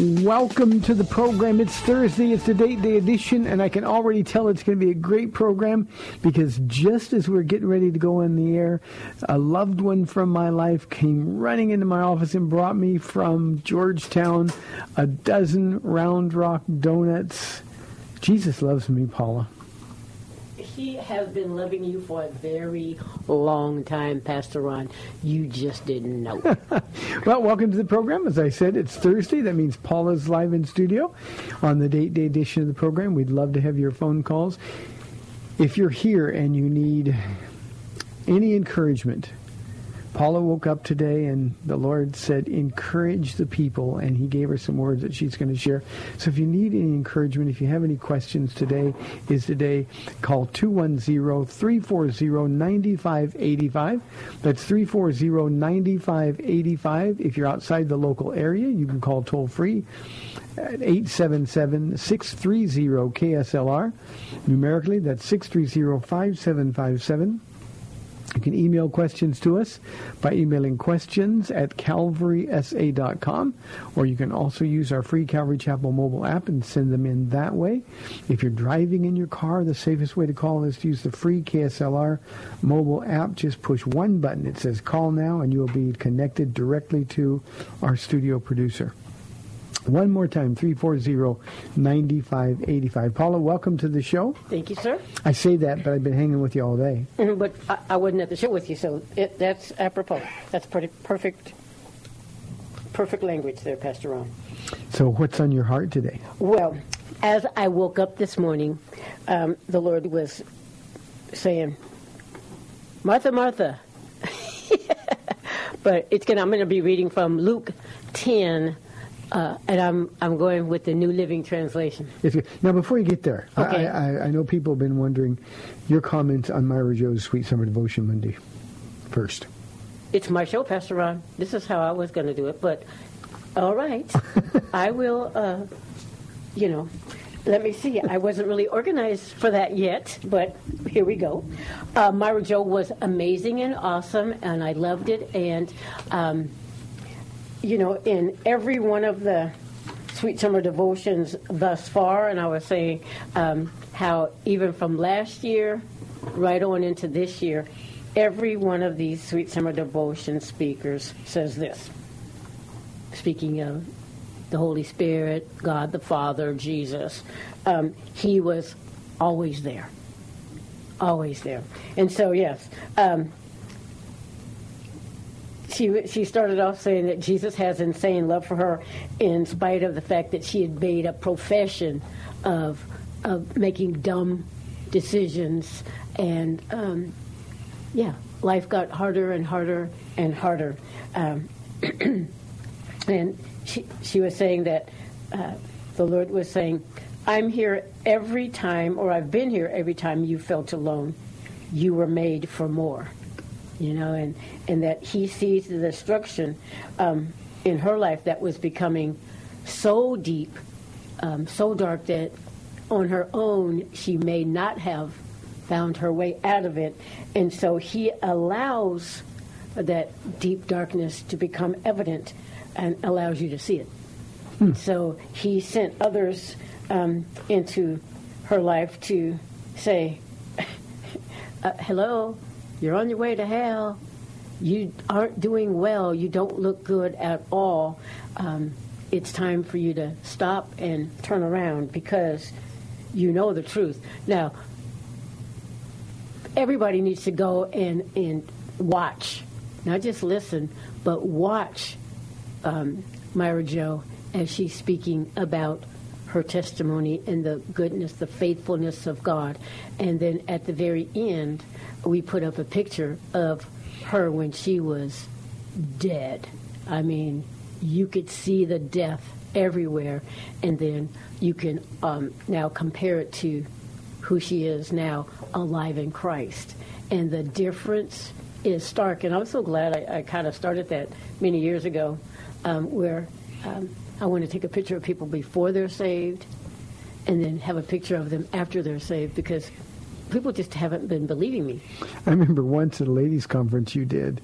Welcome to the program. It's Thursday. It's the date day edition, and I can already tell it's going to be a great program because just as we're getting ready to go in the air, a loved one from my life came running into my office and brought me from Georgetown a dozen Round Rock donuts. Jesus loves me, Paula. He has been loving you for a very long time, Pastor Ron. You just didn't know. Well, welcome to the program. As I said, it's Thursday. That means Paula's live in studio on the date day edition of the program. We'd love to have your phone calls. If you're here and you need any encouragement, Paula woke up today and the Lord said, encourage the people, and He gave her some words that she's going to share. So if you need any encouragement, if you have any questions today, is today, call 210-340-9585. That's 340-9585. If you're outside the local area, you can call toll free at 877-630-KSLR. Numerically, that's 630-5757. You can email questions to us by emailing questions at calvarysa.com, or you can also use our free Calvary Chapel mobile app and send them in that way. If you're driving in your car, the safest way to call is to use the free KSLR mobile app. Just push one button. It says call now, and you will be connected directly to our studio producer. One more time, 340-9585. Paula, welcome to the show. Thank you, sir. I say that, but I've been hanging with you all day. But I, I wasn't at the show with you, so it, that's apropos. That's pretty perfect, perfect language there, Pastor Ron. So what's on your heart today? Well, as I woke up this morning, um, the Lord was saying, "Martha, Martha." but it's gonna. I'm going to be reading from Luke 10, uh, and I'm I'm going with the New Living Translation. Now, before you get there, I- Okay. I, I, I know people have been wondering your comments on Myra Joe's Sweet Summer Devotion Monday first. It's my show, Pastor Ron. This is how I was going to do it, but all right, I will. Uh, you know, let me see. I wasn't really organized for that yet, but here we go. Uh, Myra Joe was amazing and awesome, and I loved it. And um, you know, in every one of the Sweet Summer devotions thus far, and I was saying um, how even from last year right on into this year, every one of these Sweet Summer devotion speakers says this. Speaking of the Holy Spirit, God the Father, Jesus, um, He was always there. Always there. And so, yes. Um, she she started off saying that Jesus has insane love for her, in spite of the fact that she had made a profession of of making dumb decisions, and um, yeah, life got harder and harder and harder. Um, and she she was saying that uh, the Lord was saying, "I'm here every time, or I've been here every time you felt alone. You were made for more." You know, and, and that he sees the destruction um, in her life that was becoming so deep, um, so dark that on her own she may not have found her way out of it. And so he allows that deep darkness to become evident and allows you to see it. So he sent others um, into her life to say, uh, hello, you're on your way to hell. You aren't doing well. You don't look good at all. Um, it's time for you to stop and turn around because you know the truth. Now, everybody needs to go and, and watch, not just listen, but watch um, Myra Joe as she's speaking about her testimony and the goodness, the faithfulness of God. And then at the very end, we put up a picture of her when she was dead. I mean, you could see the death everywhere. And then you can um, now compare it to who she is now, alive in Christ. And the difference is stark. And I'm so glad I, I kind of started that many years ago, um, where um, I want to take a picture of people before they're saved and then have a picture of them after they're saved because people just haven't been believing me. I remember once at a ladies' conference you did,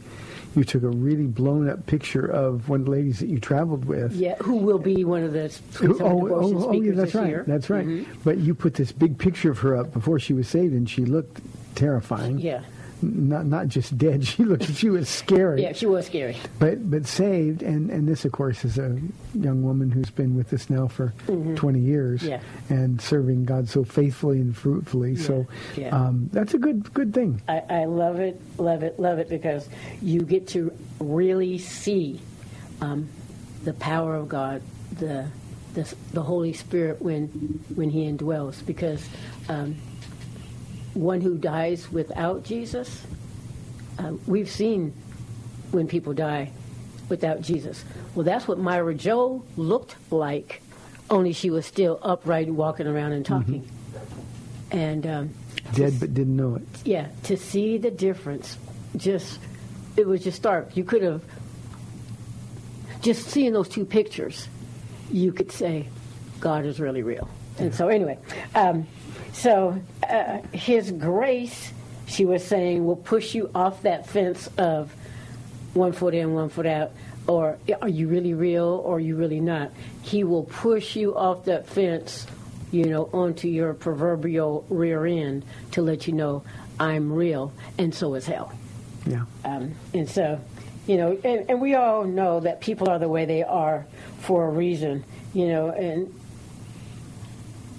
you took a really blown up picture of one of the ladies that you traveled with. Yeah, who will be one of the Who- Sweet Summer oh, oh, oh, yeah, that's this right. year. That's right. Mhm. But you put this big picture of her up before she was saved, and she looked terrifying. Yeah. Not not just dead. She looked. She was scary. Yeah, she was scary. But but saved, and and this of course is a young woman who's been with us now for 20 years, Mm-hmm. Yeah. and serving God so faithfully and fruitfully. So Yeah. Um, that's a good good thing. I, I love it, love it, love it because you get to really see um, the power of God, the, the the Holy Spirit when when He indwells. Because um, one who dies without Jesus, uh, we've seen when people die without Jesus. Well, that's what Myra Joe looked like, only she was still upright, walking around and talking. And um, Dead but didn't know it. yeah, to see the difference, just it was just stark. You could have just seeing those two pictures, you could say, God is really real. And so, anyway, um, so uh, His grace, she was saying, will push you off that fence of one foot in, one foot out, or are you really real or are you really not? He will push you off that fence, you know, onto your proverbial rear end to let you know I'm real, and so is hell. Yeah. Um, and so, you know, and, and we all know that people are the way they are for a reason, you know, and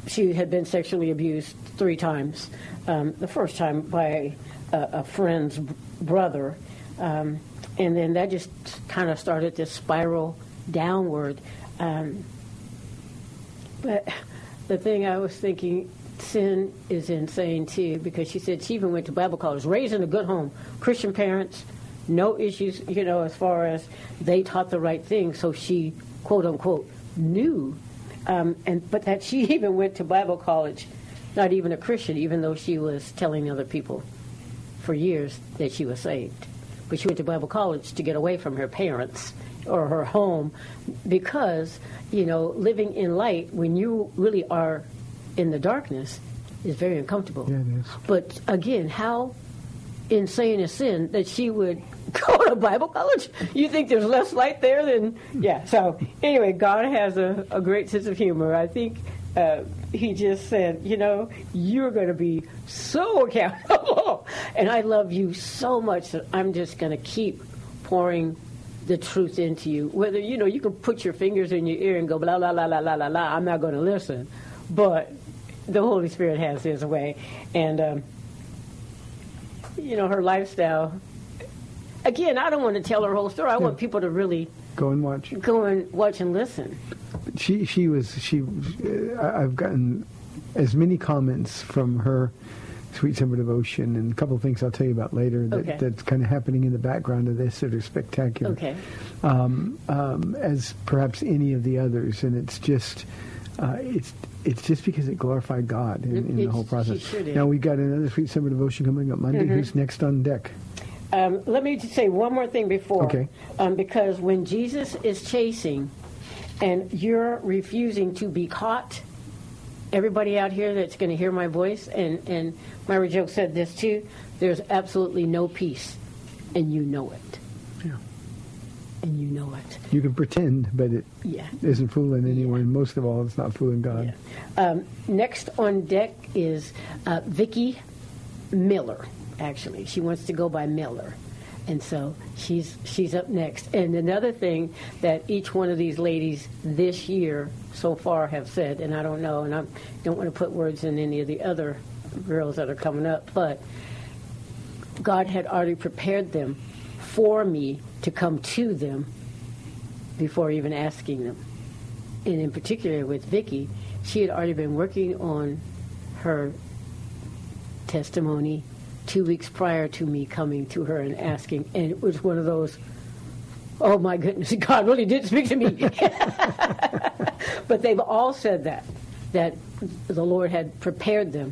she had been sexually abused three times. Um, the first time by a, a friend's brother, um, and then that just kind of started this spiral downward. Um, but the thing I was thinking, sin is insane too, because she said she even went to Bible college, raised in a good home, Christian parents, no issues, you know, as far as they taught the right thing, so she, quote unquote, knew. Um, and but that she even went to Bible college, not even a Christian, even though she was telling other people for years that she was saved. But she went to Bible college to get away from her parents or her home because, you know, living in light when you really are in the darkness is very uncomfortable. Yeah, it is. But again, how insane is sin that she would go to Bible college? You think there's less light there than. Yeah, so anyway, God has a, a great sense of humor. I think uh, He just said, you know, you're going to be so accountable. and I love you so much that I'm just going to keep pouring the truth into you. Whether, you know, you can put your fingers in your ear and go, blah, blah, blah, blah, blah, blah. I'm not going to listen. But the Holy Spirit has His way. And, um, you know, her lifestyle. Again, I don't want to tell her whole story. I want people to really Go and watch. go and watch and listen. She she was she. Uh, I've gotten as many comments from her Sweet Summer Devotion and a couple of things I'll tell you about later that, Okay. that's kind of happening in the background of this that are spectacular. Okay. um, um, as perhaps any of the others, and it's just uh, it's it's just because it glorified God in, in the whole process. sure. Now we've got another sweet summer devotion coming up Monday. Mm-hmm. Who's next on deck? Um, let me just say one more thing before. Okay. Um, because when Jesus is chasing and you're refusing to be caught. Everybody out here that's going to hear my voice, and, and Myra Joe said this too, there's absolutely no peace, and you know it. Yeah. And you know it. You can pretend, but it Yeah. isn't fooling anyone. Most of all, it's not fooling God. Um, next on deck is uh, Vicki Miller. Actually, she wants to go by Miller, and so she's she's up next. And another thing that each one of these ladies this year so far have said, and I don't know, and I don't want to put words in any of the other girls that are coming up, but God had already prepared them for me to come to them before even asking them. And in particular with Vicky, she had already been working on her testimony two weeks prior to me coming to her and asking, and it was one of those, oh my goodness, God really did speak to me. but they've all said that, that the Lord had prepared them,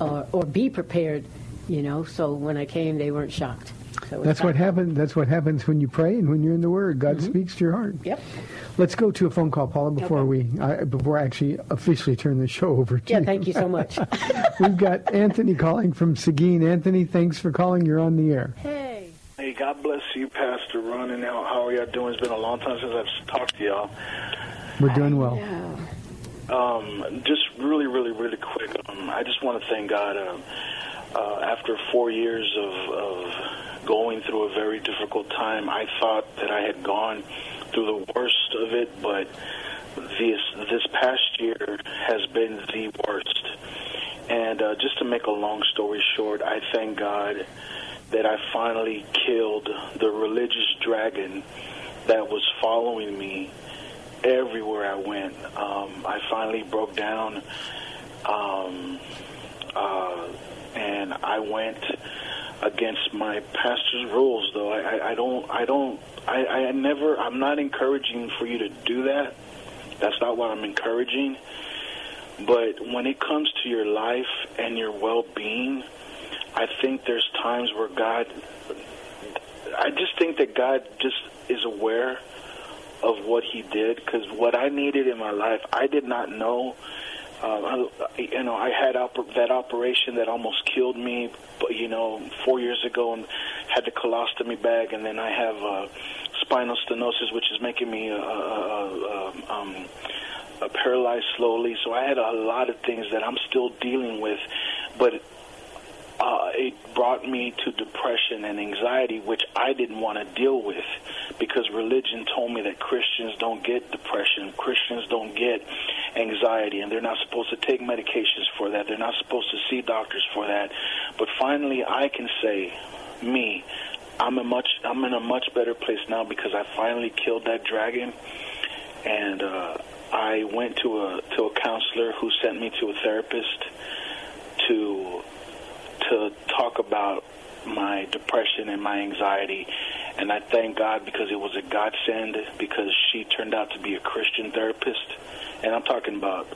or, or be prepared, you know. So when I came, they weren't shocked. So That's what happens. That's what happens when you pray and when you're in the Word. God speaks to your heart. Yep. Let's go to a phone call, Paula, before Okay. we I, before I actually officially turn the show over to Yeah. you. Thank you so much. We've got Anthony calling from Seguin. Anthony, thanks for calling. You're on the air. hey. Hey, God bless you, Pastor Ron, and how, how are y'all doing? It's been a long time since I've talked to y'all. We're doing well. Um, just really, really, really quick, um, I just want to thank God. Um, uh, after four years of, of going through a very difficult time, I thought that I had gone through the worst of it, but this this past year has been the worst. And uh, just to make a long story short, I thank God that I finally killed the religious dragon that was following me everywhere I went. Um, I finally broke down, um, uh, and I went against my pastor's rules. Though I, I, I don't, I don't, I, I never, I'm not encouraging for you to do that. That's not what I'm encouraging. But when it comes to your life and your well-being, I think there's times where God, I just think that God just is aware of what He did because what I needed in my life, I did not know. Uh, you know, I had oper- that operation that almost killed me, but you know, four years ago, and had the colostomy bag, and then I have uh, spinal stenosis, which is making me uh, uh, uh, um, uh, paralyzed slowly. So I had a lot of things that I'm still dealing with, but uh, it brought me to depression and anxiety, which I didn't want to deal with because religion told me that Christians don't get depression, Christians don't get anxiety, and they're not supposed to take medications for that. They're not supposed to see doctors for that. But finally, I can say, me, I'm a much, I'm in a much better place now because I finally killed that dragon, and uh, I went to a to a counselor who sent me to a therapist to to talk about my depression and my anxiety. And I thank God because it was a godsend because she turned out to be a Christian therapist. And I'm talking about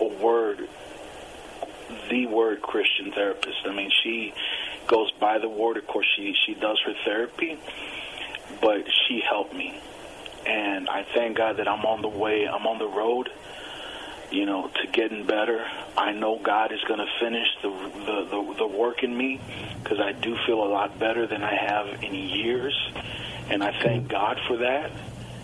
a word, the word Christian therapist. I mean, she goes by the word. Of course, she, she does her therapy, but she helped me. And I thank God that I'm on the way, I'm on the road you know, to getting better. I know God is going to finish the, the the the work in me because I do feel a lot better than I have in years, and I thank God for that.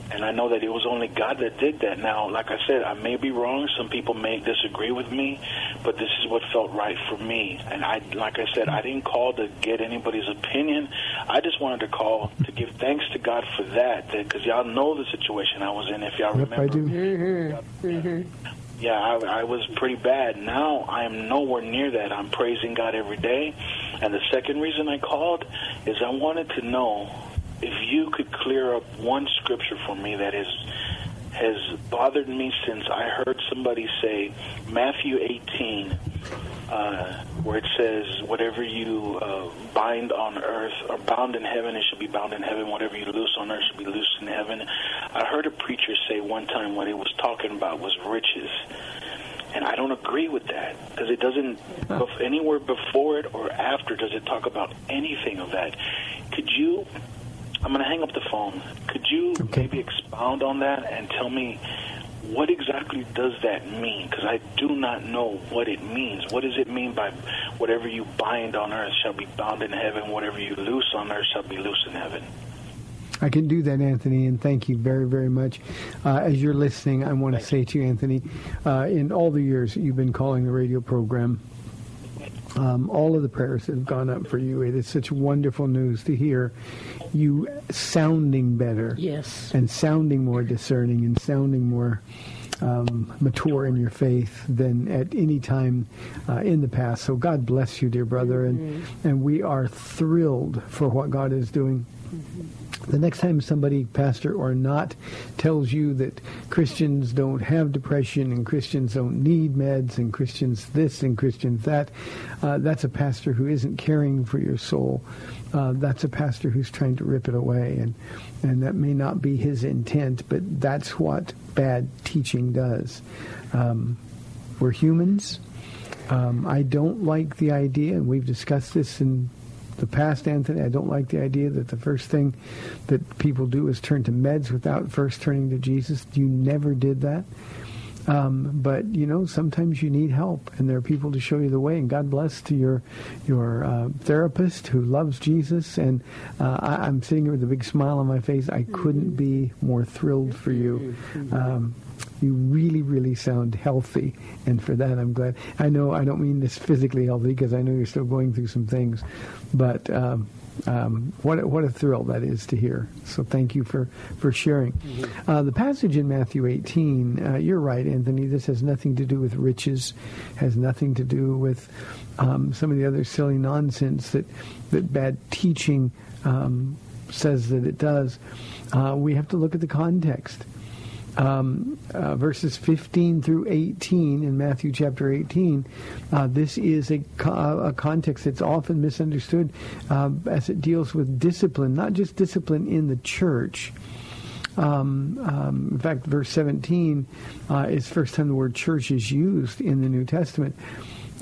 And I know that it was only God that did that. Now, like I said, I may be wrong. Some people may disagree with me, but this is what felt right for me. And I, like I said, I didn't call to get anybody's opinion. I just wanted to call to give thanks to God for that, because y'all know the situation I was in. If y'all Yep, remember, I do. Mm-hmm. Mm-hmm. Yeah, I, I was pretty bad. Now I am nowhere near that. I'm praising God every day. And the second reason I called is I wanted to know if you could clear up one scripture for me that is has bothered me since I heard somebody say Matthew 18, uh, where it says, "Whatever you uh, bind on earth or bound in heaven, it should be bound in heaven. Whatever you loose on earth should be loosed in heaven." I heard a preacher say one time what he was talking about was riches, and I don't agree with that because it doesn't anywhere before it or after does it talk about anything of that. Could you? I'm going to hang up the phone. Could you Okay. maybe expound on that and tell me what exactly does that mean? Because I do not know what it means. What does it mean by whatever you bind on earth shall be bound in heaven, whatever you loose on earth shall be loose in heaven? I can do that, Anthony, and thank you very, very much. Uh, as you're listening, I want to say to you, Anthony, uh, in all the years that you've been calling the radio program, um, all of the prayers that have gone up for you, it is such wonderful news to hear you sounding better Yes. and sounding more discerning and sounding more um, mature in your faith than at any time uh, in the past. So God bless you, dear brother, and and we are thrilled for what God is doing. The next time somebody, pastor or not, tells you that Christians don't have depression and Christians don't need meds and Christians this and Christians that, uh, that's a pastor who isn't caring for your soul. Uh, that's a pastor who's trying to rip it away, and and that may not be his intent, but that's what bad teaching does. Um, we're humans. Um, I don't like the idea, and we've discussed this in the past, Anthony. I don't like the idea that the first thing that people do is turn to meds without first turning to Jesus. You never did that. Um, but you know, sometimes you need help, and there are people to show you the way. And God bless to your your uh, therapist who loves Jesus. And uh, I, I'm sitting here with a big smile on my face. I couldn't be more thrilled for you. Um, you really, really sound healthy, and for that I'm glad. I know I don't mean this physically healthy because I know you're still going through some things, but um, um, what a, what a thrill that is to hear. So thank you for for sharing. Uh, the passage in Matthew 18, uh, you're right, Anthony. This has nothing to do with riches, has nothing to do with um, some of the other silly nonsense that that bad teaching um, says that it does. Uh, we have to look at the context um, uh, verses 15 through 18 in Matthew chapter 18. Uh, this is a, co- a context that's often misunderstood uh, as it deals with discipline, not just discipline in the church. Um, um, in fact, verse 17 uh, is the first time the word church is used in the New Testament.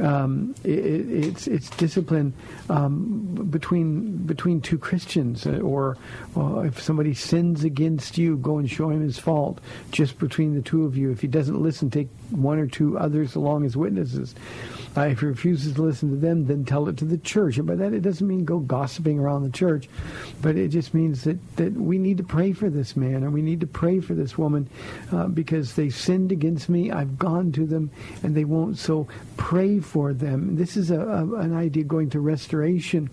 Um, it, it's it's discipline um, between between two Christians, uh, or uh, if somebody sins against you, go and show him his fault. Just between the two of you. If he doesn't listen, take one or two others along as witnesses. Uh, if he refuses to listen to them, then tell it to the church. And by that, it doesn't mean go gossiping around the church, but it just means that, that we need to pray for this man and we need to pray for this woman uh, because they sinned against me. I've gone to them and they won't. So pray for them. This is a, a, an idea going to restoration.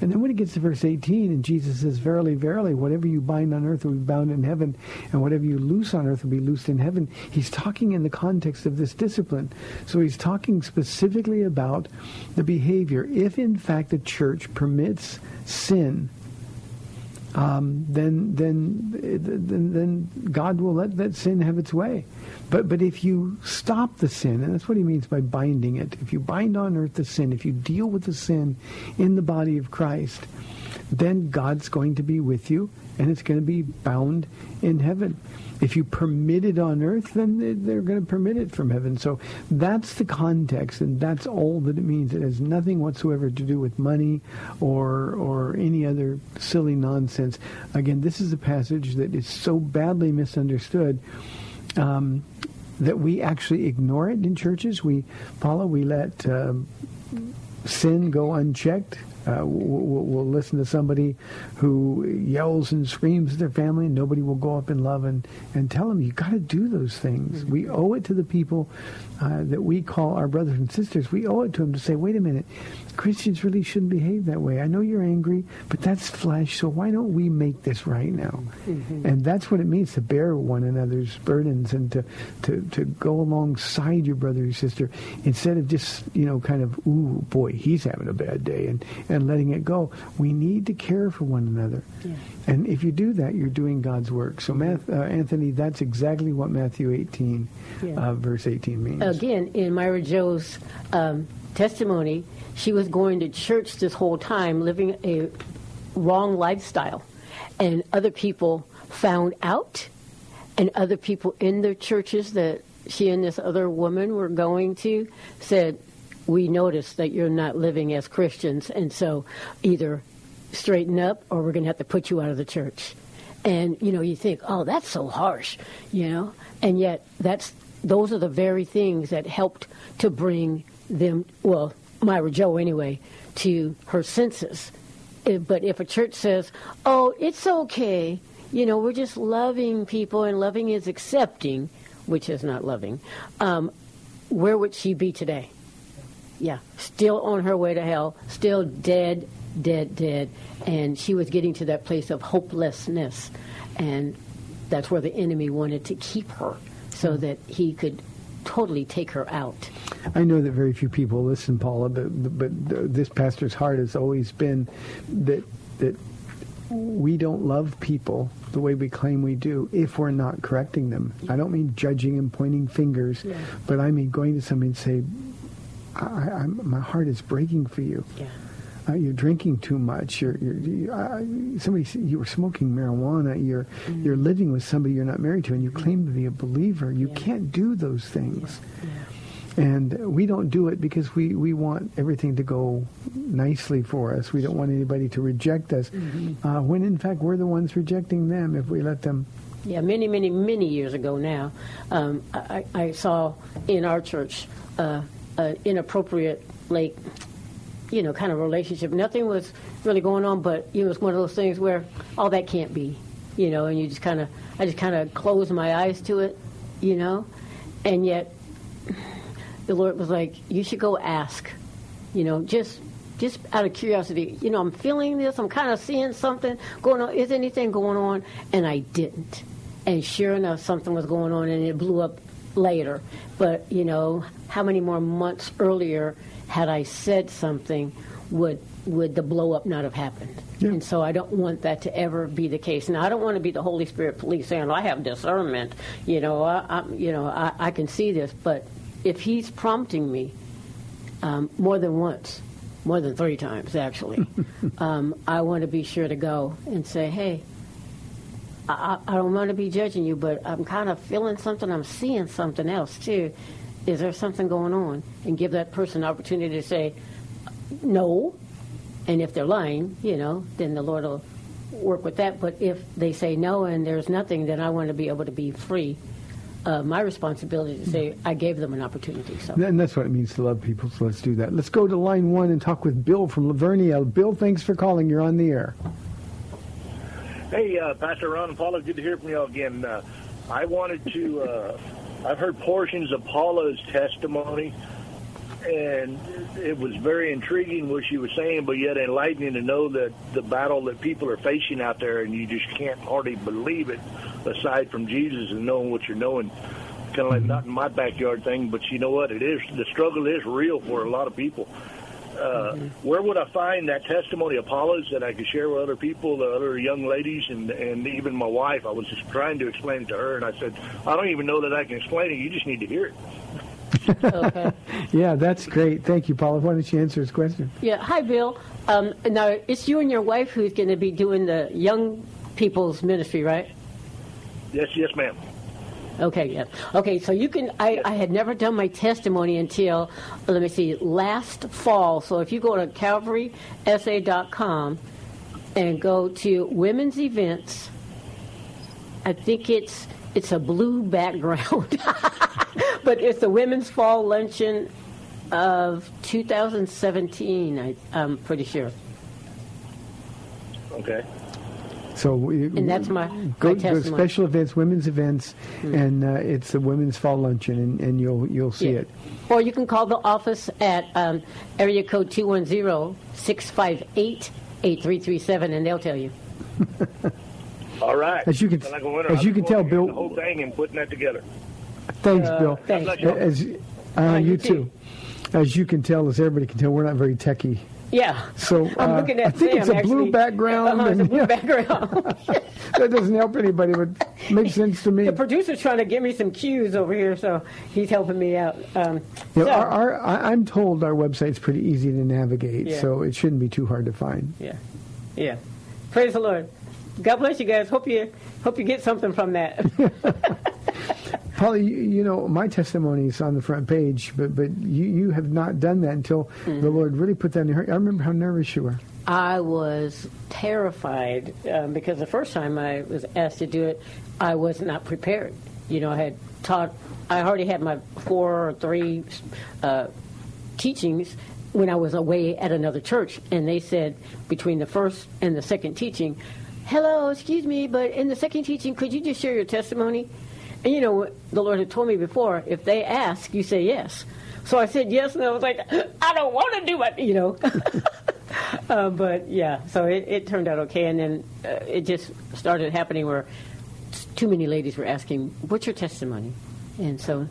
And then when it gets to verse 18, and Jesus says, Verily, verily, whatever you bind on earth will be bound in heaven, and whatever you loose on earth will be loosed in heaven. He's talking in the context of this discipline. So he's talking specifically about the behavior. If, in fact, the church permits sin, um, then, then, then, then God will let that sin have its way. But, but if you stop the sin, and that's what he means by binding it, if you bind on earth the sin, if you deal with the sin in the body of Christ, then God's going to be with you, and it's going to be bound in heaven. If you permit it on earth, then they- they're going to permit it from heaven. So that's the context, and that's all that it means. It has nothing whatsoever to do with money or or any other silly nonsense. Again, this is a passage that is so badly misunderstood um, that we actually ignore it in churches. We follow. We let um, sin go unchecked. Uh, we'll, we'll listen to somebody who yells and screams at their family, and nobody will go up in love and, and tell them, you got to do those things. We owe it to the people uh, that we call our brothers and sisters. We owe it to them to say, wait a minute, Christians really shouldn't behave that way. I know you're angry, but that's flesh, so why don't we make this right now? And that's what it means to bear one another's burdens and to, to, to go alongside your brother or sister instead of just, you know, kind of, ooh, boy, he's having a bad day and, and letting it go. We need to care for one another. And if you do that, you're doing God's work. So, Math, uh, Anthony, that's exactly what Matthew 18, Yeah. uh, verse 18 means. Again, in Myra Joe's um, testimony, she was going to church this whole time, living a wrong lifestyle. And other people found out, and other people in the churches that she and this other woman were going to said, We noticed that you're not living as Christians, and so either straighten up or we're going to have to put you out of the church. And, you know, you think, oh, that's so harsh, you know? And yet, that's those are the very things that helped to bring them, well, Myra Joe anyway, to her senses. But if a church says, oh, it's okay, you know, we're just loving people and loving is accepting, which is not loving, um, where would she be today? Yeah, still on her way to hell, still dead, dead, dead. And she was getting to that place of hopelessness. And that's where the enemy wanted to keep her so that he could totally take her out. I know that very few people listen, Paula, but, but this pastor's heart has always been that that we don't love people the way we claim we do if we're not correcting them. I don't mean judging and pointing fingers, Yeah. but I mean going to somebody and say, I, I, "My heart is breaking for you." Yeah. Uh, you're drinking too much. You're, you're you, uh, somebody. You were smoking marijuana. You're you're living with somebody you're not married to, and you claim to be a believer. You can't do those things. And we don't do it because we, we want everything to go nicely for us. We don't want anybody to reject us. Uh, when in fact we're the ones rejecting them if we let them. Yeah, many, many, many years ago now, um, I, I I saw in our church uh, an inappropriate, like, you know, kind of relationship. Nothing was really going on, but you it was one of those things where all that can't be, you know, and you just kind of, I just kind of closed my eyes to it, you know, and yet the Lord was like, you should go ask, you know, just just out of curiosity, you know, I'm feeling this, I'm kind of seeing something going on. Is anything going on? And I didn't. And sure enough, something was going on, and it blew up later. But you know, how many more months earlier had I said something would would the blow up not have happened? Yeah. And so I don't want that to ever be the case. Now I don't want to be the Holy Spirit police saying I have discernment. You know, I, I you know I, I can see this, but if He's prompting me um, more than once, more than three times actually, um, I want to be sure to go and say, hey. I, I don't want to be judging you, but I'm kind of feeling something. I'm seeing something else too. Is there something going on? And give that person an opportunity to say no. And if they're lying, you know, then the Lord will work with that. But if they say no and there's nothing, then I want to be able to be free. Uh, my responsibility to say I gave them an opportunity. So And that's what it means to love people, so let's do that. Let's go to line one and talk with Bill from La Vernia. Bill, thanks for calling. You're on the air. Hey, uh, Pastor Ron and Paula, good to hear from you all again. Uh, I wanted to, uh, I've heard portions of Paula's testimony, and it was very intriguing what she was saying, but yet enlightening to know that the battle that people are facing out there, and you just can't hardly believe it, aside from Jesus and knowing what you're knowing. Kind of like not in my backyard thing, but you know what? It is the struggle is real for a lot of people. Uh, where would I find that testimony of Paula's that I could share with other people, the other young ladies, and and even my wife? I was just trying to explain it to her, and I said, I don't even know that I can explain it. You just need to hear it. okay. Yeah, that's great. Thank you, Paula. Why don't you answer his question? Yeah. Hi, Bill. Um, now it's you and your wife who's going to be doing the young people's ministry, right? Yes, yes, ma'am. Okay, yeah. Okay, so you can. I, I had never done my testimony until, let me see, last fall. So if you go to calvarysa.com and go to women's events, I think it's it's a blue background, but it's the women's fall luncheon of 2017. I, I'm pretty sure. Okay. So we, And that's my- go, my go to special events, women's events, and uh, it's the women's fall luncheon, and, and you'll you'll see Yeah. it. Or you can call the office at um, area code 210-658-8337, and they'll tell you. All right. As you can- like as you can tell, forward to hearing Bill- the whole thing and putting that together. Thanks, Uh, Bill. thanks, God. As uh, Uh, you you too. As you can tell, as everybody can tell, we're not very techy. Yeah. So I'm uh, looking at I think Sam, it's a blue background. Uh-huh, it's a blue yeah, background. that doesn't help anybody, but makes sense to me. the producer's trying to give me some cues over here, so he's helping me out. Um, know, so- our, our, I- I'm told our website's pretty easy to navigate, Yeah. so it shouldn't be too hard to find. yeah, yeah. Praise the Lord. God bless you guys. Hope you hope you get something from that. Paula, you, you know, my testimony is on the front page, but but you, you have not done that until Mm-hmm. the Lord really put that in your heart. I remember how nervous you were. I was terrified um, because the first time I was asked to do it, I was not prepared. You know, I had taught, I already had my four or three uh, teachings when I was away at another church, and they said between the first and the second teaching, hello, excuse me, but in the second teaching, could you just share your testimony? And you know, the Lord had told me before, if they ask, you say yes. So I said yes, and I was like, I don't want to do it, you know. uh, but yeah, so it, it turned out okay, and then uh, it just started happening where too many ladies were asking, "What's your testimony?" And so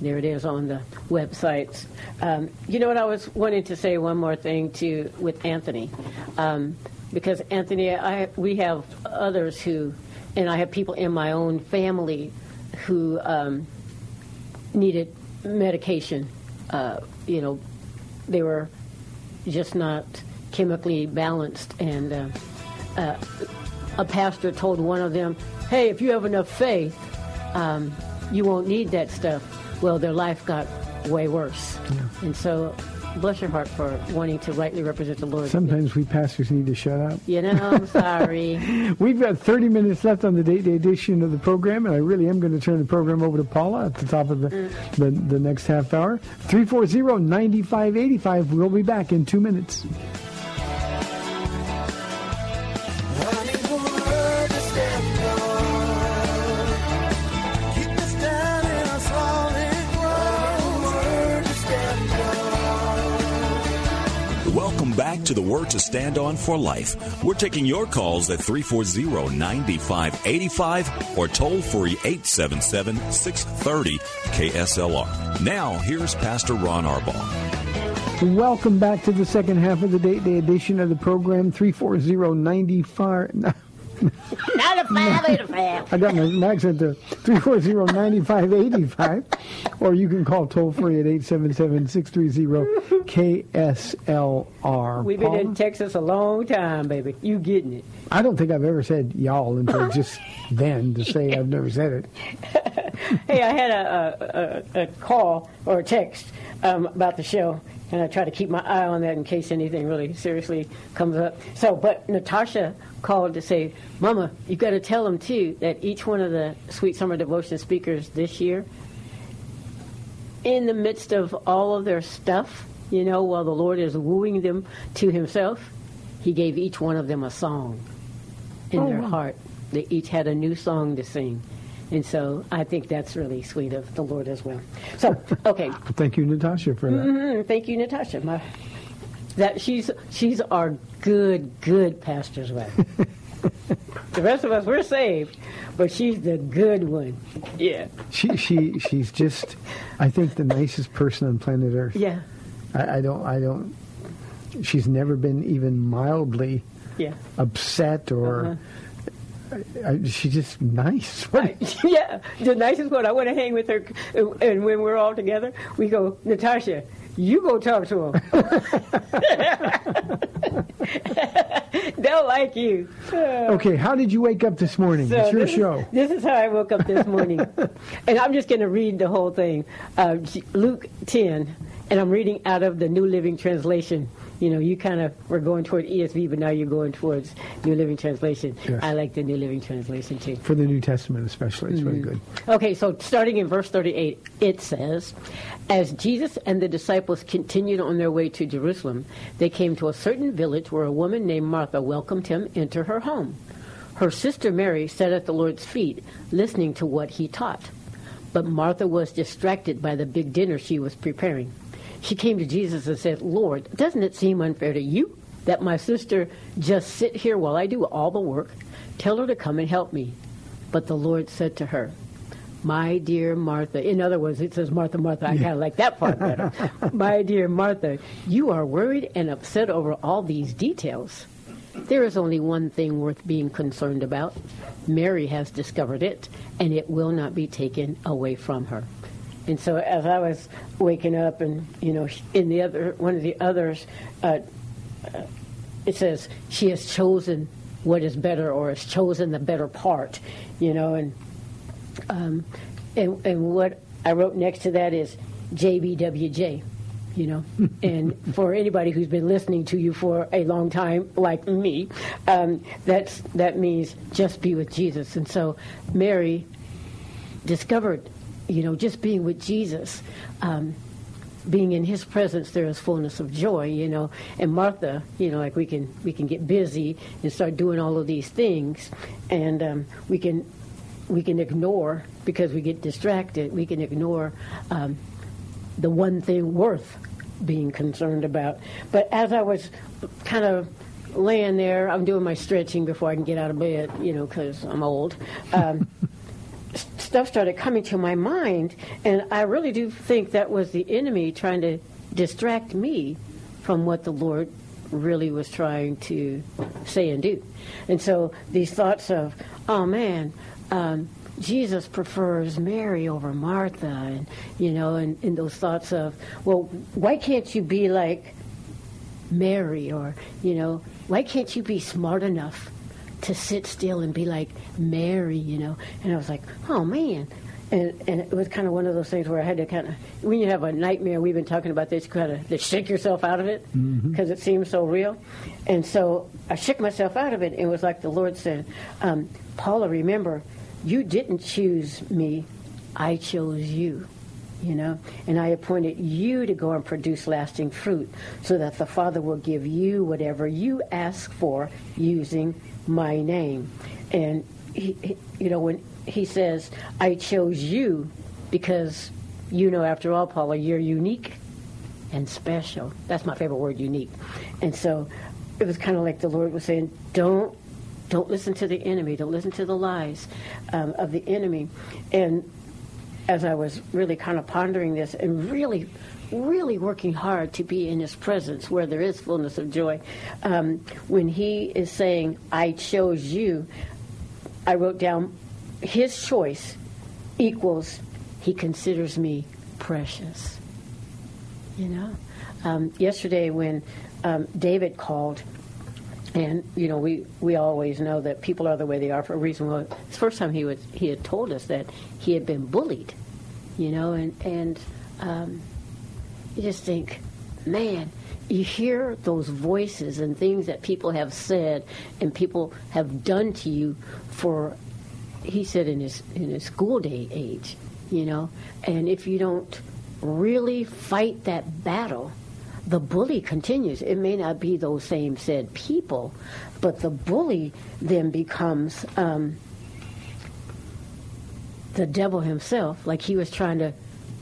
there it is on the websites. Um, you know what? I was wanting to say one more thing to with Anthony, um, because Anthony, I we have others who, and I have people in my own family who um, needed medication. Uh, you know, they were just not chemically balanced, and uh, uh, a pastor told one of them, "Hey, if you have enough faith, um, you won't need that stuff." Well, their life got way worse, and so bless your heart for wanting to rightly represent the Lord. Sometimes we pastors need to shut up. You know, I'm sorry. We've got 30 minutes left on the date day edition of the program, and I really am going to turn the program over to Paula at the top of the, mm. the, the next half hour. 340-9585. We'll be back in two minutes. Back to the Word to Stand On for Life. We're taking your calls at 340 9585 or toll free 877 630 KSLR. Now, here's Pastor Ron Arbaugh. Welcome back to the second half of the date day edition of the program. 340-95... Not a five, ain't a five. I got my, my accent there. 340-9585. Or you can call toll free at 877-630-KSLR. We've been Paula? in Texas a long time, baby. You getting it? I don't think I've ever said y'all until just then to say I've never said it. hey, I had a, a, a, a call or a text um, about the show, and I try to keep my eye on that in case anything really seriously comes up. So, but Natasha called to say, Mama, you've got to tell them too that each one of the Sweet Summer Devotion speakers this year, in the midst of all of their stuff, you know, while the Lord is wooing them to Himself, He gave each one of them a song in Oh, their wow. heart. They each had a new song to sing. And so I think that's really sweet of the Lord as well. So, okay. Thank you, Natasha, for that. Mhm, Thank you, Natasha. My, that she's she's our good, good pastor's wife. the rest of us we're saved, but she's the good one. Yeah. She, she, she's just, I think, the nicest person on planet Earth. Yeah. I, I don't, I don't. She's never been even mildly Yeah. upset or. I, she's just nice. What- yeah. The nicest one. I want to hang with her, and, when we're all together, we go, Natasha. You go talk to them. They'll like you. Okay, how did you wake up this morning? So it's your this is- show. this is how I woke up this morning. and I'm just going to read the whole thing. Uh, Luke 10, and I'm reading out of the New Living Translation. You know, you kind of were going toward ESV, but now you're going towards New Living Translation. Yes. I like the New Living Translation too. For the New Testament, especially, it's Mm-hmm. really good. Okay, so starting in verse 38, it says, As Jesus and the disciples continued on their way to Jerusalem, they came to a certain village where a woman named Martha welcomed him into her home. Her sister Mary sat at the Lord's feet, listening to what he taught. But Martha was distracted by the big dinner she was preparing. She came to Jesus and said, Lord, doesn't it seem unfair to you that my sister just sit here while I do all the work? Tell her to come and help me. But the Lord said to her, My dear Martha, in other words, it says Martha, Martha, I kind of like that part better. My dear Martha, you are worried and upset over all these details. There is only one thing worth being concerned about. Mary has discovered it, and it will not be taken away from her. And so, as I was waking up, and you know, in the other one of the others, uh, uh, it says she has chosen what is better, or has chosen the better part, you know, and um, and and what I wrote next to that is JBWJ. you know. and for anybody who's been listening to you for a long time, like me, um, that's that means just be with Jesus. And so Mary discovered, you know, just being with Jesus. Um, being in his presence there is fullness of joy you know. And martha you know like we can we can get busy and start doing all of these things. And um, we can we can ignore because we get distracted we can ignore um, the one thing worth being concerned about. But as i was kind of laying there i'm doing my stretching before i can get out of bed you know because i'm old. Um, stuff started coming to my mind, and I really do think that was the enemy trying to distract me from what the Lord really was trying to say and do. And so these thoughts of, oh man, um, Jesus prefers Mary over Martha, and you know, and, and those thoughts of, well, why can't you be like Mary, or you know, why can't you be smart enough to sit still and be like Mary, you know? And I was like, oh man. And, and it was kind of one of those things where I had to kind of, when you have a nightmare, we've been talking about this, you kind of to shake yourself out of it because it seems so real. And so I shook myself out of it. And it was like the Lord said, um, Paula, remember, you didn't choose me, I chose you you know and i appointed you to go and produce lasting fruit so that the father will give you whatever you ask for using my name. And he, he- you know when he says i chose you because you know after all paula you're unique and special. That's my favorite word unique. And so it was kind of like the lord was saying don't don't listen to the enemy. Don't listen to the lies um, of the enemy. And as I was really kind of pondering this and really, really working hard to be in His presence where there is fullness of joy, um, when He is saying, I chose you, I wrote down His choice equals He considers me precious. You know? Um, yesterday, when um, David called, and you know, we, we always know that people are the way they are for a reason. Well, it's the first time he was he had told us that he had been bullied, you know, and and um, you just think, man, you hear those voices and things that people have said and people have done to you for, he said in his in his school day age, you know, and if you don't really fight that battle the bully continues. It may not be those same said people, but the bully then becomes um, the devil himself, like he was trying to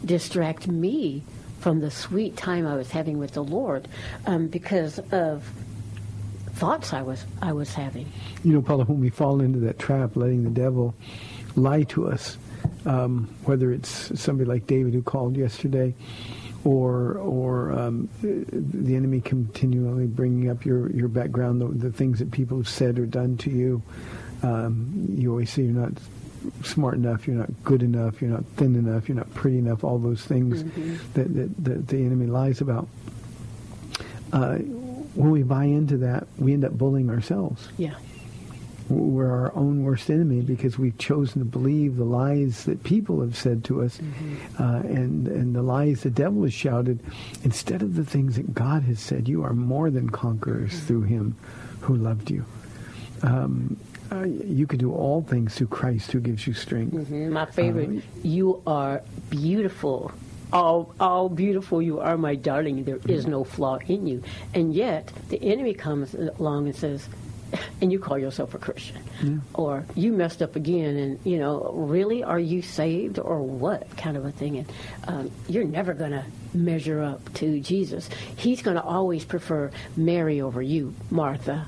distract me from the sweet time I was having with the Lord um, because of thoughts I was I was having. You know, Paula, when we fall into that trap, letting the devil lie to us, um, whether it's somebody like David who called yesterday, or or um, the enemy continually bringing up your your background, the, the things that people have said or done to you. Um, you always say you're not smart enough, you're not good enough, you're not thin enough, you're not pretty enough. All those things that, that, that the enemy lies about. Uh, when we buy into that, we end up bullying ourselves. Yeah. We're our own worst enemy because we've chosen to believe the lies that people have said to us uh, and, and the lies the devil has shouted instead of the things that God has said. You are more than conquerors through him who loved you. Um, uh, you can do all things through Christ who gives you strength. Mm-hmm. My favorite. you are beautiful. All, all beautiful. You are my darling. There is no flaw in you. And yet, the enemy comes along and says, and you call yourself a Christian, or you messed up again, and you know, really, are you saved or what kind of a thing? And um, you're never going to measure up to Jesus. He's going to always prefer Mary over you, Martha.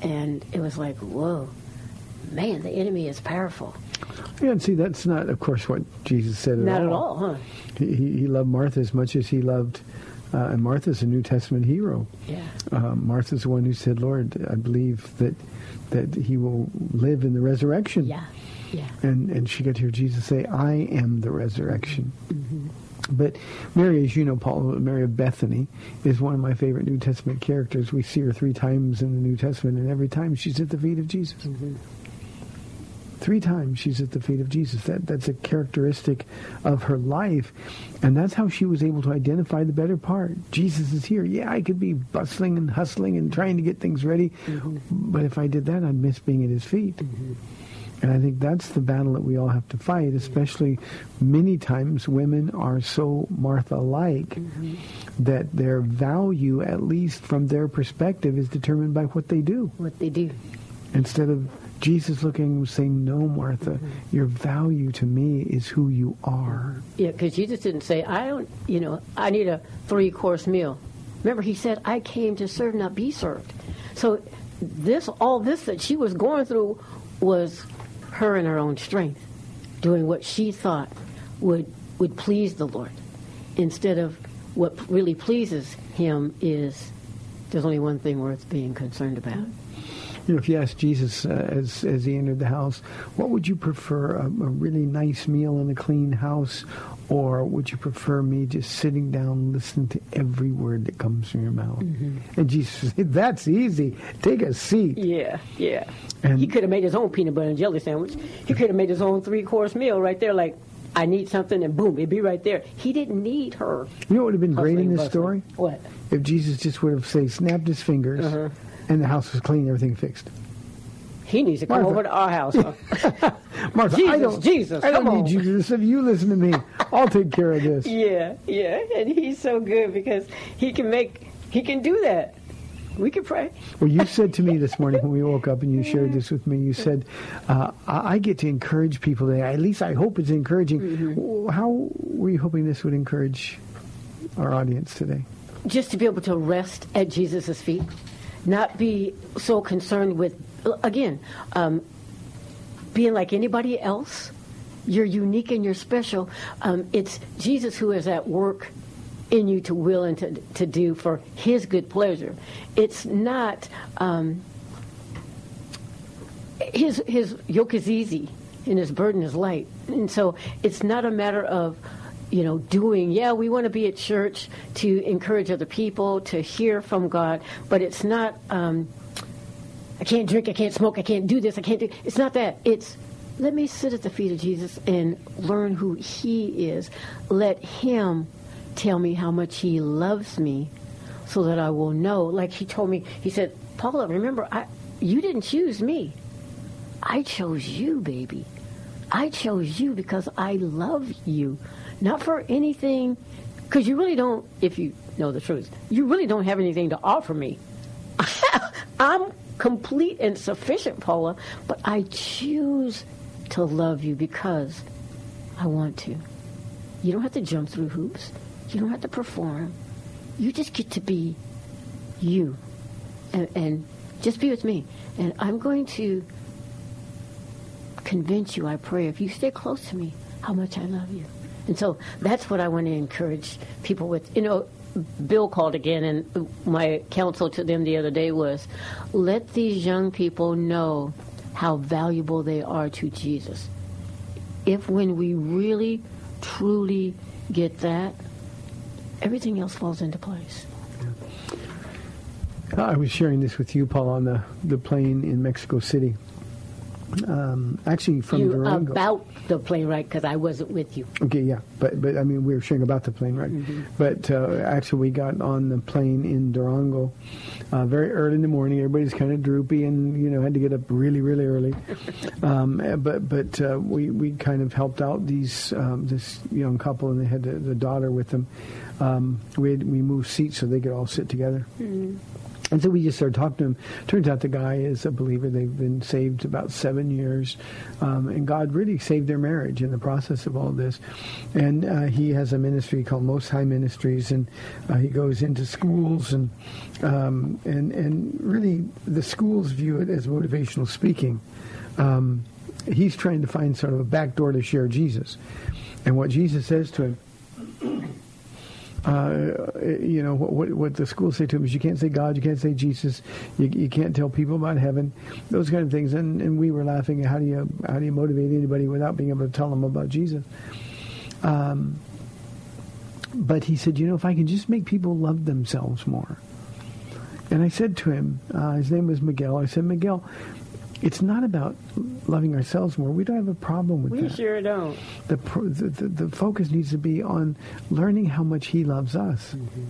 And it was like, whoa, man, the enemy is powerful. Yeah, and see, that's not, of course, what Jesus said at Not all. at all, huh? He, he loved Martha as much as he loved, uh, and Martha's a New Testament hero. Yeah. Um, Martha's the one who said, "Lord, I believe that that he will live in the resurrection." Yeah. Yeah. And and she got to hear Jesus say, "I am the resurrection." Mm-hmm. But Mary, as you know, Paul, Mary of Bethany, is one of my favorite New Testament characters. We see her three times in the New Testament, and every time she's at the feet of Jesus. Mm-hmm. Three times she's at the feet of Jesus. That that's a characteristic of her life, and that's how she was able to identify the better part. Jesus is here. Yeah, I could be bustling and hustling and trying to get things ready, but if I did that, I'd miss being at his feet. And I think that's the battle that we all have to fight, especially many times women are so Martha-like mm-hmm. that their value, at least from their perspective, is determined by what they do. What they do. Instead of Jesus looking and saying, no, Martha, mm-hmm. your value to me is who you are. Yeah, because Jesus didn't say, I don't, you know, I need a three course meal. Remember, he said, I came to serve, not be served. So this, all this that she was going through was her in her own strength, doing what she thought would, would please the Lord. Instead of what really pleases him is there's only one thing worth being concerned about. You know, if you ask Jesus uh, as as he entered the house, what would you prefer? A, a really nice meal in a clean house, or would you prefer me just sitting down, listening to every word that comes from your mouth? And Jesus said, "That's easy. Take a seat." Yeah, yeah. And- he could have made his own peanut butter and jelly sandwich. He could have made his own three course meal right there, like, I need something, and boom, it'd be right there. He didn't need her. You know what would have been great in this story? What? If Jesus just would have say snapped his fingers, Uh-huh. and the house was clean, everything fixed. He needs to come Martha. over to our house. Martha, I Jesus, don't, Jesus, I don't come need on. to listen. You listen to me. I'll take care of this. yeah, yeah. And he's so good because he can make, he can do that. We can pray. Well, you said to me this morning when we woke up, and you shared this with me. You said, uh, "I I get to encourage people today. At least I hope it's encouraging." Mm-hmm. How were you hoping this would encourage our audience today? just to be able to rest at Jesus' feet, not be so concerned with, again, um, being like anybody else. You're unique and you're special. Um, it's Jesus who is at work in you to will and to, to do for his good pleasure. It's not, um, his, his yoke is easy and his burden is light. And so it's not a matter of, you know, doing, yeah, we want to be at church to encourage other people, to hear from God, but it's not, um, I can't drink, I can't smoke, I can't do this, I can't do. It's not that. It's let me sit at the feet of Jesus and learn who He is. Let Him tell me how much He loves me, so that I will know. Like He told me, He said, Paula, remember, I, you didn't choose me. I chose you, baby. I chose you because I love you, not for anything. Because you really don't, if you know the truth, you really don't have anything to offer me. I'm complete and sufficient, Paula, but I choose to love you because I want to. You don't have to jump through hoops. You don't have to perform. You just get to be you and, and just be with me. And I'm going to convince you, I pray, if you stay close to me, how much I love you. And so that's what I want to encourage people with. You know, Bill called again, and my counsel to them the other day was let these young people know how valuable they are to Jesus. If when we really, truly get that, everything else falls into place. I was sharing this with you, Paul, on the, the plane in Mexico City. Um, actually, from you Durango. about the plane ride because I wasn't with you. Okay, yeah, but but I mean we were sharing about the plane, right? But uh, actually, we got on the plane in Durango uh, very early in the morning. Everybody's kind of droopy, and you know had to get up really, really early. um, eh, but but uh, we we kind of helped out these um, this young couple, and they had the, the daughter with them. Um, we had, we moved seats so they could all sit together. And so we just started talking to him. Turns out the guy is a believer. They've been saved about seven years, um, and God really saved their marriage in the process of all this. And uh, he has a ministry called Most High Ministries, and uh, he goes into schools and um, and and really the schools view it as motivational speaking. Um, he's trying to find sort of a back door to share Jesus, and what Jesus says to him uh, you know what, what what the schools say to him is you can't say God, you can't say Jesus, you, you can't tell people about heaven, those kind of things. And and we were laughing. How do you how do you motivate anybody without being able to tell them about Jesus? Um, but he said, you know, if I can just make people love themselves more. And I said to him, uh, his name was Miguel. I said, Miguel, it's not about loving ourselves more. We don't have a problem with We that. We sure don't. The, pro- the, the the focus needs to be on learning how much He loves us. Mm-hmm.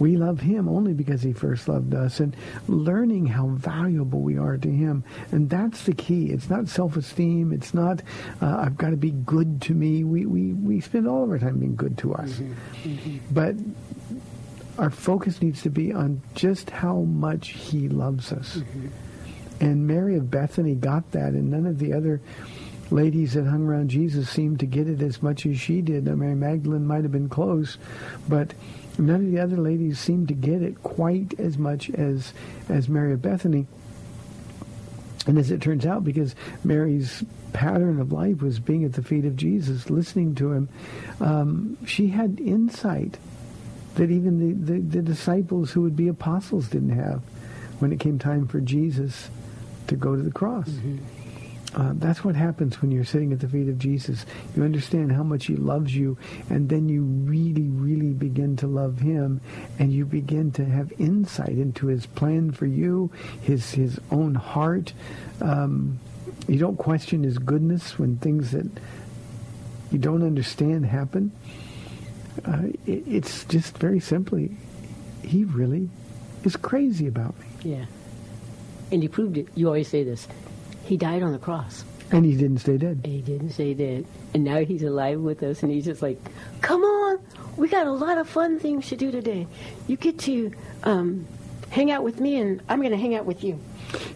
We love Him only because He first loved us, and learning how valuable we are to Him. And that's the key. It's not self-esteem. It's not uh, I've got to be good to me. We we we spend all of our time being good to us, mm-hmm. Mm-hmm. but our focus needs to be on just how much He loves us. And Mary of Bethany got that, and none of the other ladies that hung around Jesus seemed to get it as much as she did. Now, Mary Magdalene might have been close, but none of the other ladies seemed to get it quite as much as as Mary of Bethany. And as it turns out, because Mary's pattern of life was being at the feet of Jesus, listening to him, um, she had insight that even the, the, the disciples who would be apostles didn't have when it came time for Jesus to go to the cross. Uh, that's what happens when you're sitting at the feet of Jesus. You understand how much he loves you, and then you really, really begin to love him, and you begin to have insight into his plan for you, his his own heart. Um, you don't question his goodness when things that you don't understand happen. Uh, it, it's just very simply, he really is crazy about me. Yeah. And he proved it. You always say this. He died on the cross. And he didn't stay dead. And he didn't say that. And now he's alive with us, and he's just like, come on, we got a lot of fun things to do today. You get to um, hang out with me, and I'm going to hang out with you.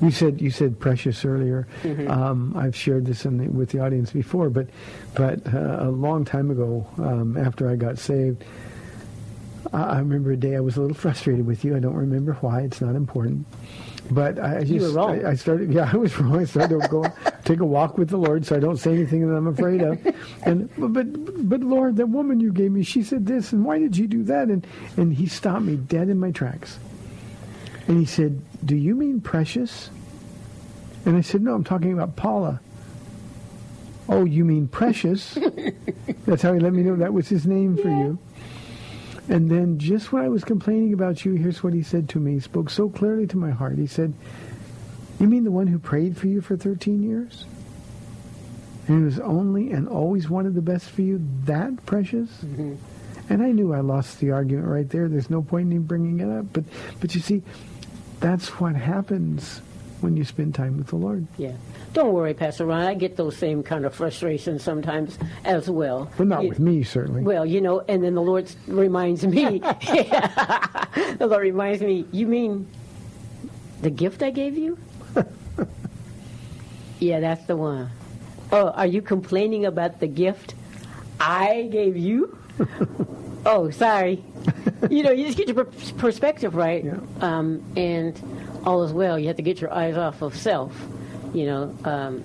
You said you said precious earlier. Mhm. Um, I've shared this in the, with the audience before, but but uh, a long time ago, um, after I got saved, I, I remember a day I was a little frustrated with you. I don't remember why. It's not important. But I I just You were wrong. I, I started. Yeah, I was wrong. I started to go take a walk with the Lord, so I don't say anything that I'm afraid of. And but but, but Lord, that woman you gave me, she said this, and why did you do that? And and He stopped me dead in my tracks. And he said, Do you mean precious? And I said, No, I'm talking about Paula. Oh, you mean precious? That's how he let me know that was his name for you. And then just when I was complaining about you, here's what he said to me. He spoke so clearly to my heart. He said, You mean the one who prayed for you for 13 years? And was only and always wanted the best for you? That precious? Mm-hmm. And I knew I lost the argument right there. There's no point in bringing it up. But, but you see, that's what happens when you spend time with the Lord. Yeah. Don't worry, Pastor Ron. I get those same kind of frustrations sometimes as well. But not You- with me, certainly. Well, you know, and then the Lord reminds me. the Lord reminds me. You mean the gift I gave you? yeah, that's the one. Oh, are you complaining about the gift I gave you? oh, sorry. you know, you just get your perspective right, um, and all is well. You have to get your eyes off of self. You know, um,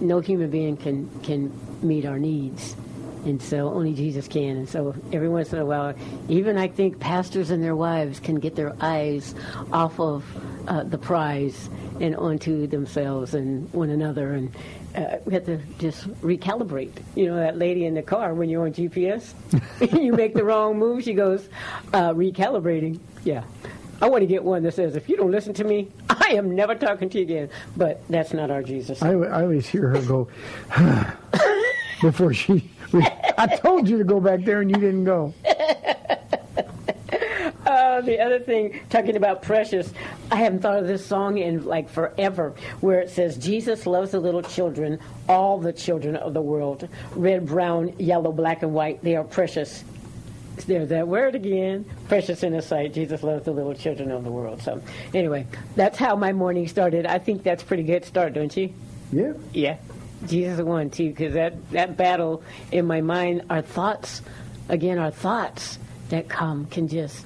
no human being can can meet our needs, and so only Jesus can. And so every once in a while, even I think pastors and their wives can get their eyes off of uh, the prize and onto themselves and one another, and uh, we have to just recalibrate. You know, that lady in the car when you're on GPS, you make the wrong move. She goes, uh, recalibrating. Yeah. I want to get one that says, if you don't listen to me, I am never talking to you again. But that's not our Jesus. I, I always hear her go before she. I told you to go back there and you didn't go. Uh, the other thing, talking about precious, I haven't thought of this song in like forever, where it says, Jesus loves the little children, all the children of the world. Red, brown, yellow, black, and white, they are precious. There's that word again, precious in His sight. Jesus loves the little children of the world. So, anyway, that's how my morning started. I think that's a pretty good start, don't you? Yeah. Yeah. Jesus won too, because that, that battle in my mind, our thoughts, again, our thoughts that come can just,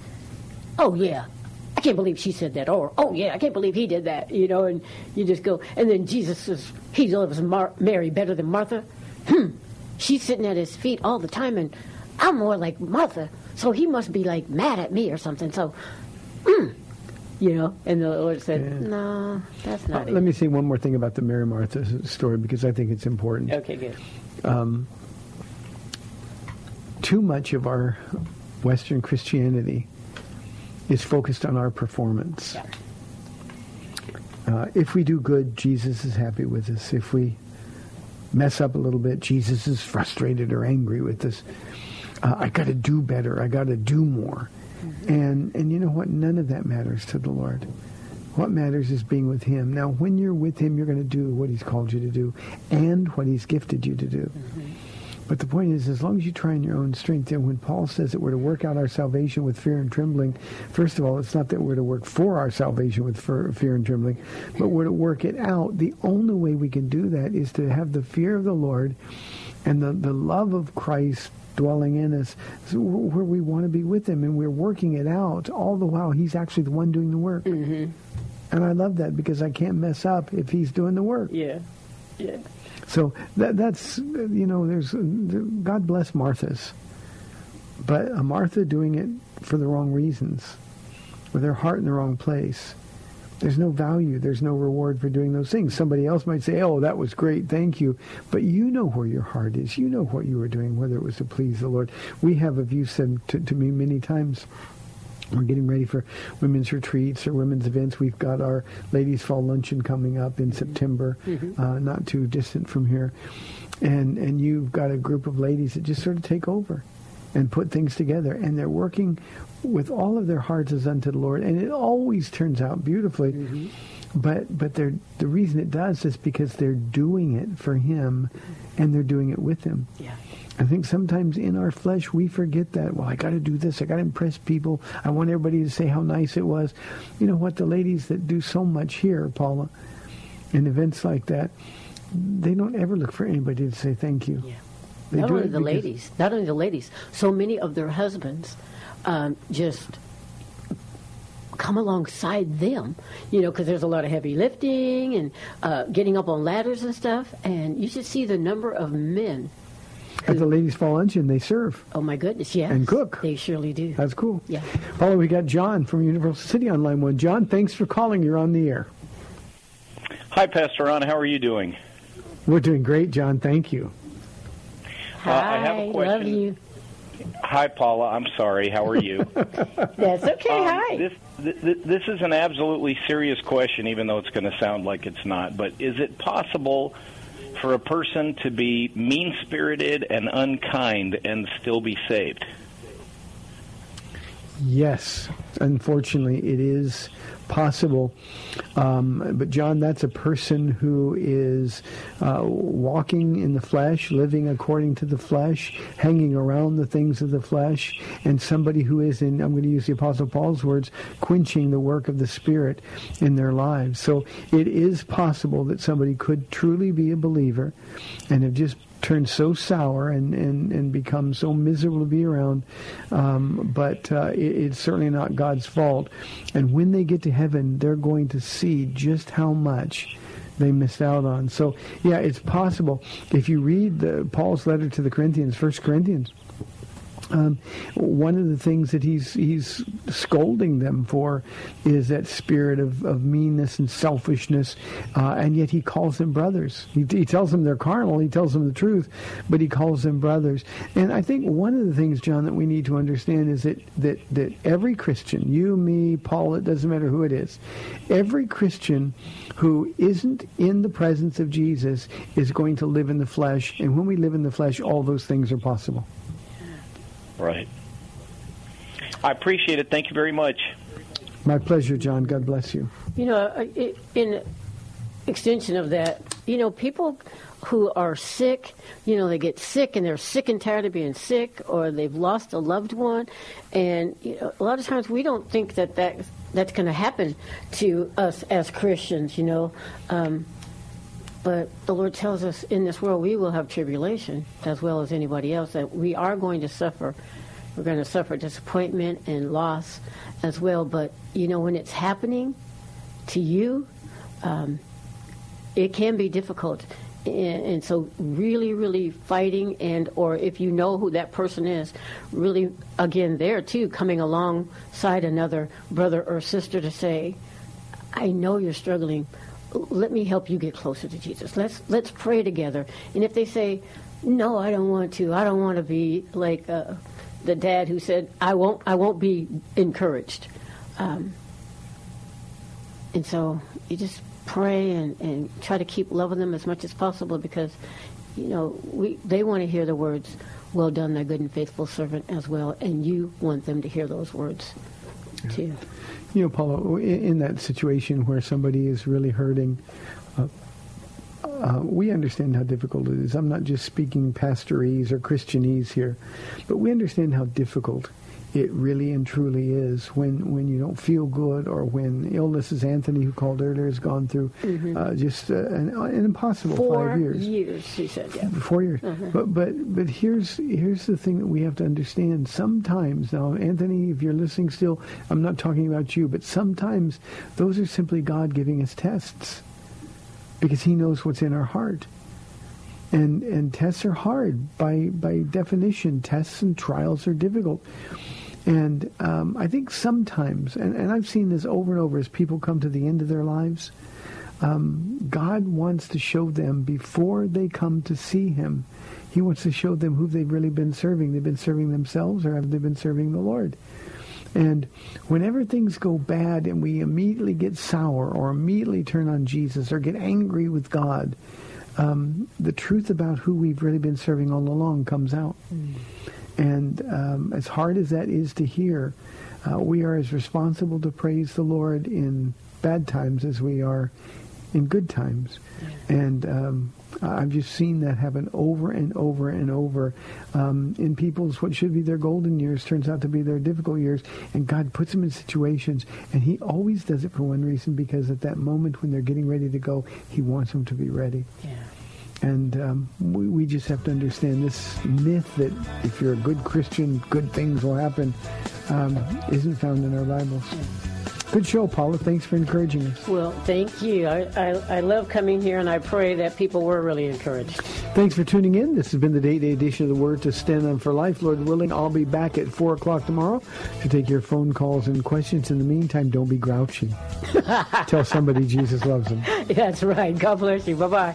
oh yeah, I can't believe she said that, or oh yeah, I can't believe he did that, you know, and you just go, and then Jesus says he loves Mar- Mary better than Martha. Hmm, she's sitting at his feet all the time, and I'm more like Martha, so he must be like mad at me or something. So, mm, you know, and the Lord said, no, that's Uh, not it. let me say one more thing about the Mary Martha story because I think it's important. Okay, good. Um, too much of our Western Christianity is focused on our performance. Uh, if we do good, Jesus is happy with us. If we mess up a little bit, Jesus is frustrated or angry with us. Uh, I got to do better. I got to do more. And and you know what? None of that matters to the Lord. What matters is being with Him. Now, when you're with Him, you're going to do what He's called you to do and what He's gifted you to do. But the point is, as long as you try in your own strength, and when Paul says that we're to work out our salvation with fear and trembling, first of all, it's not that we're to work for our salvation with fear and trembling, but we're to work it out. The only way we can do that is to have the fear of the Lord and the, the love of Christ dwelling in us where we want to be with him and we're working it out all the while he's actually the one doing the work Mm-hmm. and i love that because i can't mess up if he's doing the work Yeah. Yeah. so that, that's you know there's god bless marthas but a martha doing it for the wrong reasons with her heart in the wrong place there's no value there's no reward for doing those things. Somebody else might say oh that was great thank you. But you know where your heart is. You know what you were doing whether it was to please the lord. We have a you said to, to me many times we're getting ready for women's retreats or women's events. We've got our ladies' fall luncheon coming up in September, uh, not too distant from here, and and you've got a group of ladies that just sort of take over and put things together, and they're working with all of their hearts as unto the Lord, and it always turns out beautifully. Mm-hmm. But but they're the reason it does is because they're doing it for Him, and they're doing it with Him. Yeah. I think sometimes in our flesh we forget that. Well, I got to do this. I got to impress people. I want everybody to say how nice it was. You know what? The ladies that do so much here, Paula, in events like that, they don't ever look for anybody to say thank you. Yeah. They not do only it the ladies, not only the ladies. So many of their husbands um, just come alongside them, you know, because there's a lot of heavy lifting and uh, getting up on ladders and stuff. And you should see the number of men. At the ladies' fall luncheon, they serve. Oh my goodness, yes, And cook. They surely do. That's cool. Yeah. Paula, we got John from Universal City on line one. John, thanks for calling. You're on the air. Hi, Pastor Ron. How are you doing? We're doing great, John. Thank you. Hi, Uh, I have a love you. Hi, Paula. I'm sorry. How are you? That's okay. Um, Hi. This th- th- this is an absolutely serious question, even though it's going to sound like it's not. But is it possible for a person to be mean spirited and unkind and still be saved? Yes, unfortunately, it is possible. Um, but John, that's a person who is uh, walking in the flesh, living according to the flesh, hanging around the things of the flesh, and somebody who is in, I'm going to use the Apostle Paul's words, quenching the work of the Spirit in their lives. So it is possible that somebody could truly be a believer and have just turned so sour and, and, and become so miserable to be around. Um, but uh, it, it's certainly not God's fault. And when they get to heaven, they're going to see just how much they missed out on. So, yeah, it's possible. If you read the, Paul's letter to the Corinthians, First Corinthians, um, one of the things that he's he's scolding them for is that spirit of, of meanness and selfishness, uh, and yet he calls them brothers. He, he tells them they're carnal. He tells them the truth, but he calls them brothers. And I think one of the things, John, that we need to understand is that that that every Christian, you, me, Paul, it doesn't matter who it is, every Christian who isn't in the presence of Jesus is going to live in the flesh. And when we live in the flesh, all those things are possible. Right. I appreciate it. Thank you very much. My pleasure, John. God bless you. You know, uh, in extension of that, you know, people who are sick, you know, they get sick and they're sick and tired of being sick, or they've lost a loved one, and you know, a lot of times we don't think that, that that's going to happen to us as Christians, you know. Um, but the Lord tells us in this world we will have tribulation as well as anybody else, that we are going to suffer. We're going to suffer disappointment and loss as well. But, you know, when it's happening to you, um, it can be difficult. And, and so really, really fighting and, or if you know who that person is, really, again, there too, coming alongside another brother or sister to say, I know you're struggling. Let me help you get closer to Jesus. Let's let's pray together. And if they say, "No, I don't want to. I don't want to be like uh, the dad who said, "I won't. I won't be encouraged." Um, and so you just pray and, and try to keep loving them as much as possible because, you know, we they want to hear the words, "Well done, thy good and faithful servant," as well, and you want them to hear those words too. You know, Paula, in, that situation where somebody is really hurting, uh, uh, we understand how difficult it is. I'm not just speaking pastorese or Christianese here, but we understand how difficult it really and truly is when, when you don't feel good or when illness, as Anthony, who called earlier, has gone through uh, just uh, an, an impossible Mm-hmm. Four five years. years, he said. Yeah. Four years. Uh-huh. But but but here's here's the thing that we have to understand. Sometimes now, Anthony, if you're listening still, I'm not talking about you, but sometimes those are simply God giving us tests because He knows what's in our heart. And and tests are hard by by definition. Tests and trials are difficult. And um, I think sometimes, and, and I've seen this over and over as people come to the end of their lives, um, God wants to show them before they come to see Him. He wants to show them who they've really been serving. They've been serving themselves or have they been serving the Lord? And whenever things go bad and we immediately get sour or immediately turn on Jesus or get angry with God, um, the truth about who we've really been serving all along comes out. And um, as hard as that is to hear, uh, we are as responsible to praise the Lord in bad times as we are in good times. And um, I've just seen that happen over and over and over um, in people's what should be their golden years turns out to be their difficult years. And God puts them in situations, and He always does it for one reason because at that moment when they're getting ready to go, He wants them to be ready. Yeah. And um, we, we just have to understand this myth that if you're a good Christian, good things will happen, um, isn't found in our Bibles. Good show, Paula. Thanks for encouraging us. Well, thank you. I, I, I love coming here, and I pray that people were really encouraged. Thanks for tuning in. This has been the day-to-day edition of the Word to Stand on for Life. Lord willing, I'll be back at 4 o'clock tomorrow to take your phone calls and questions. In the meantime, don't be grouchy. Tell somebody Jesus loves them. That's right. God bless you. Bye-bye.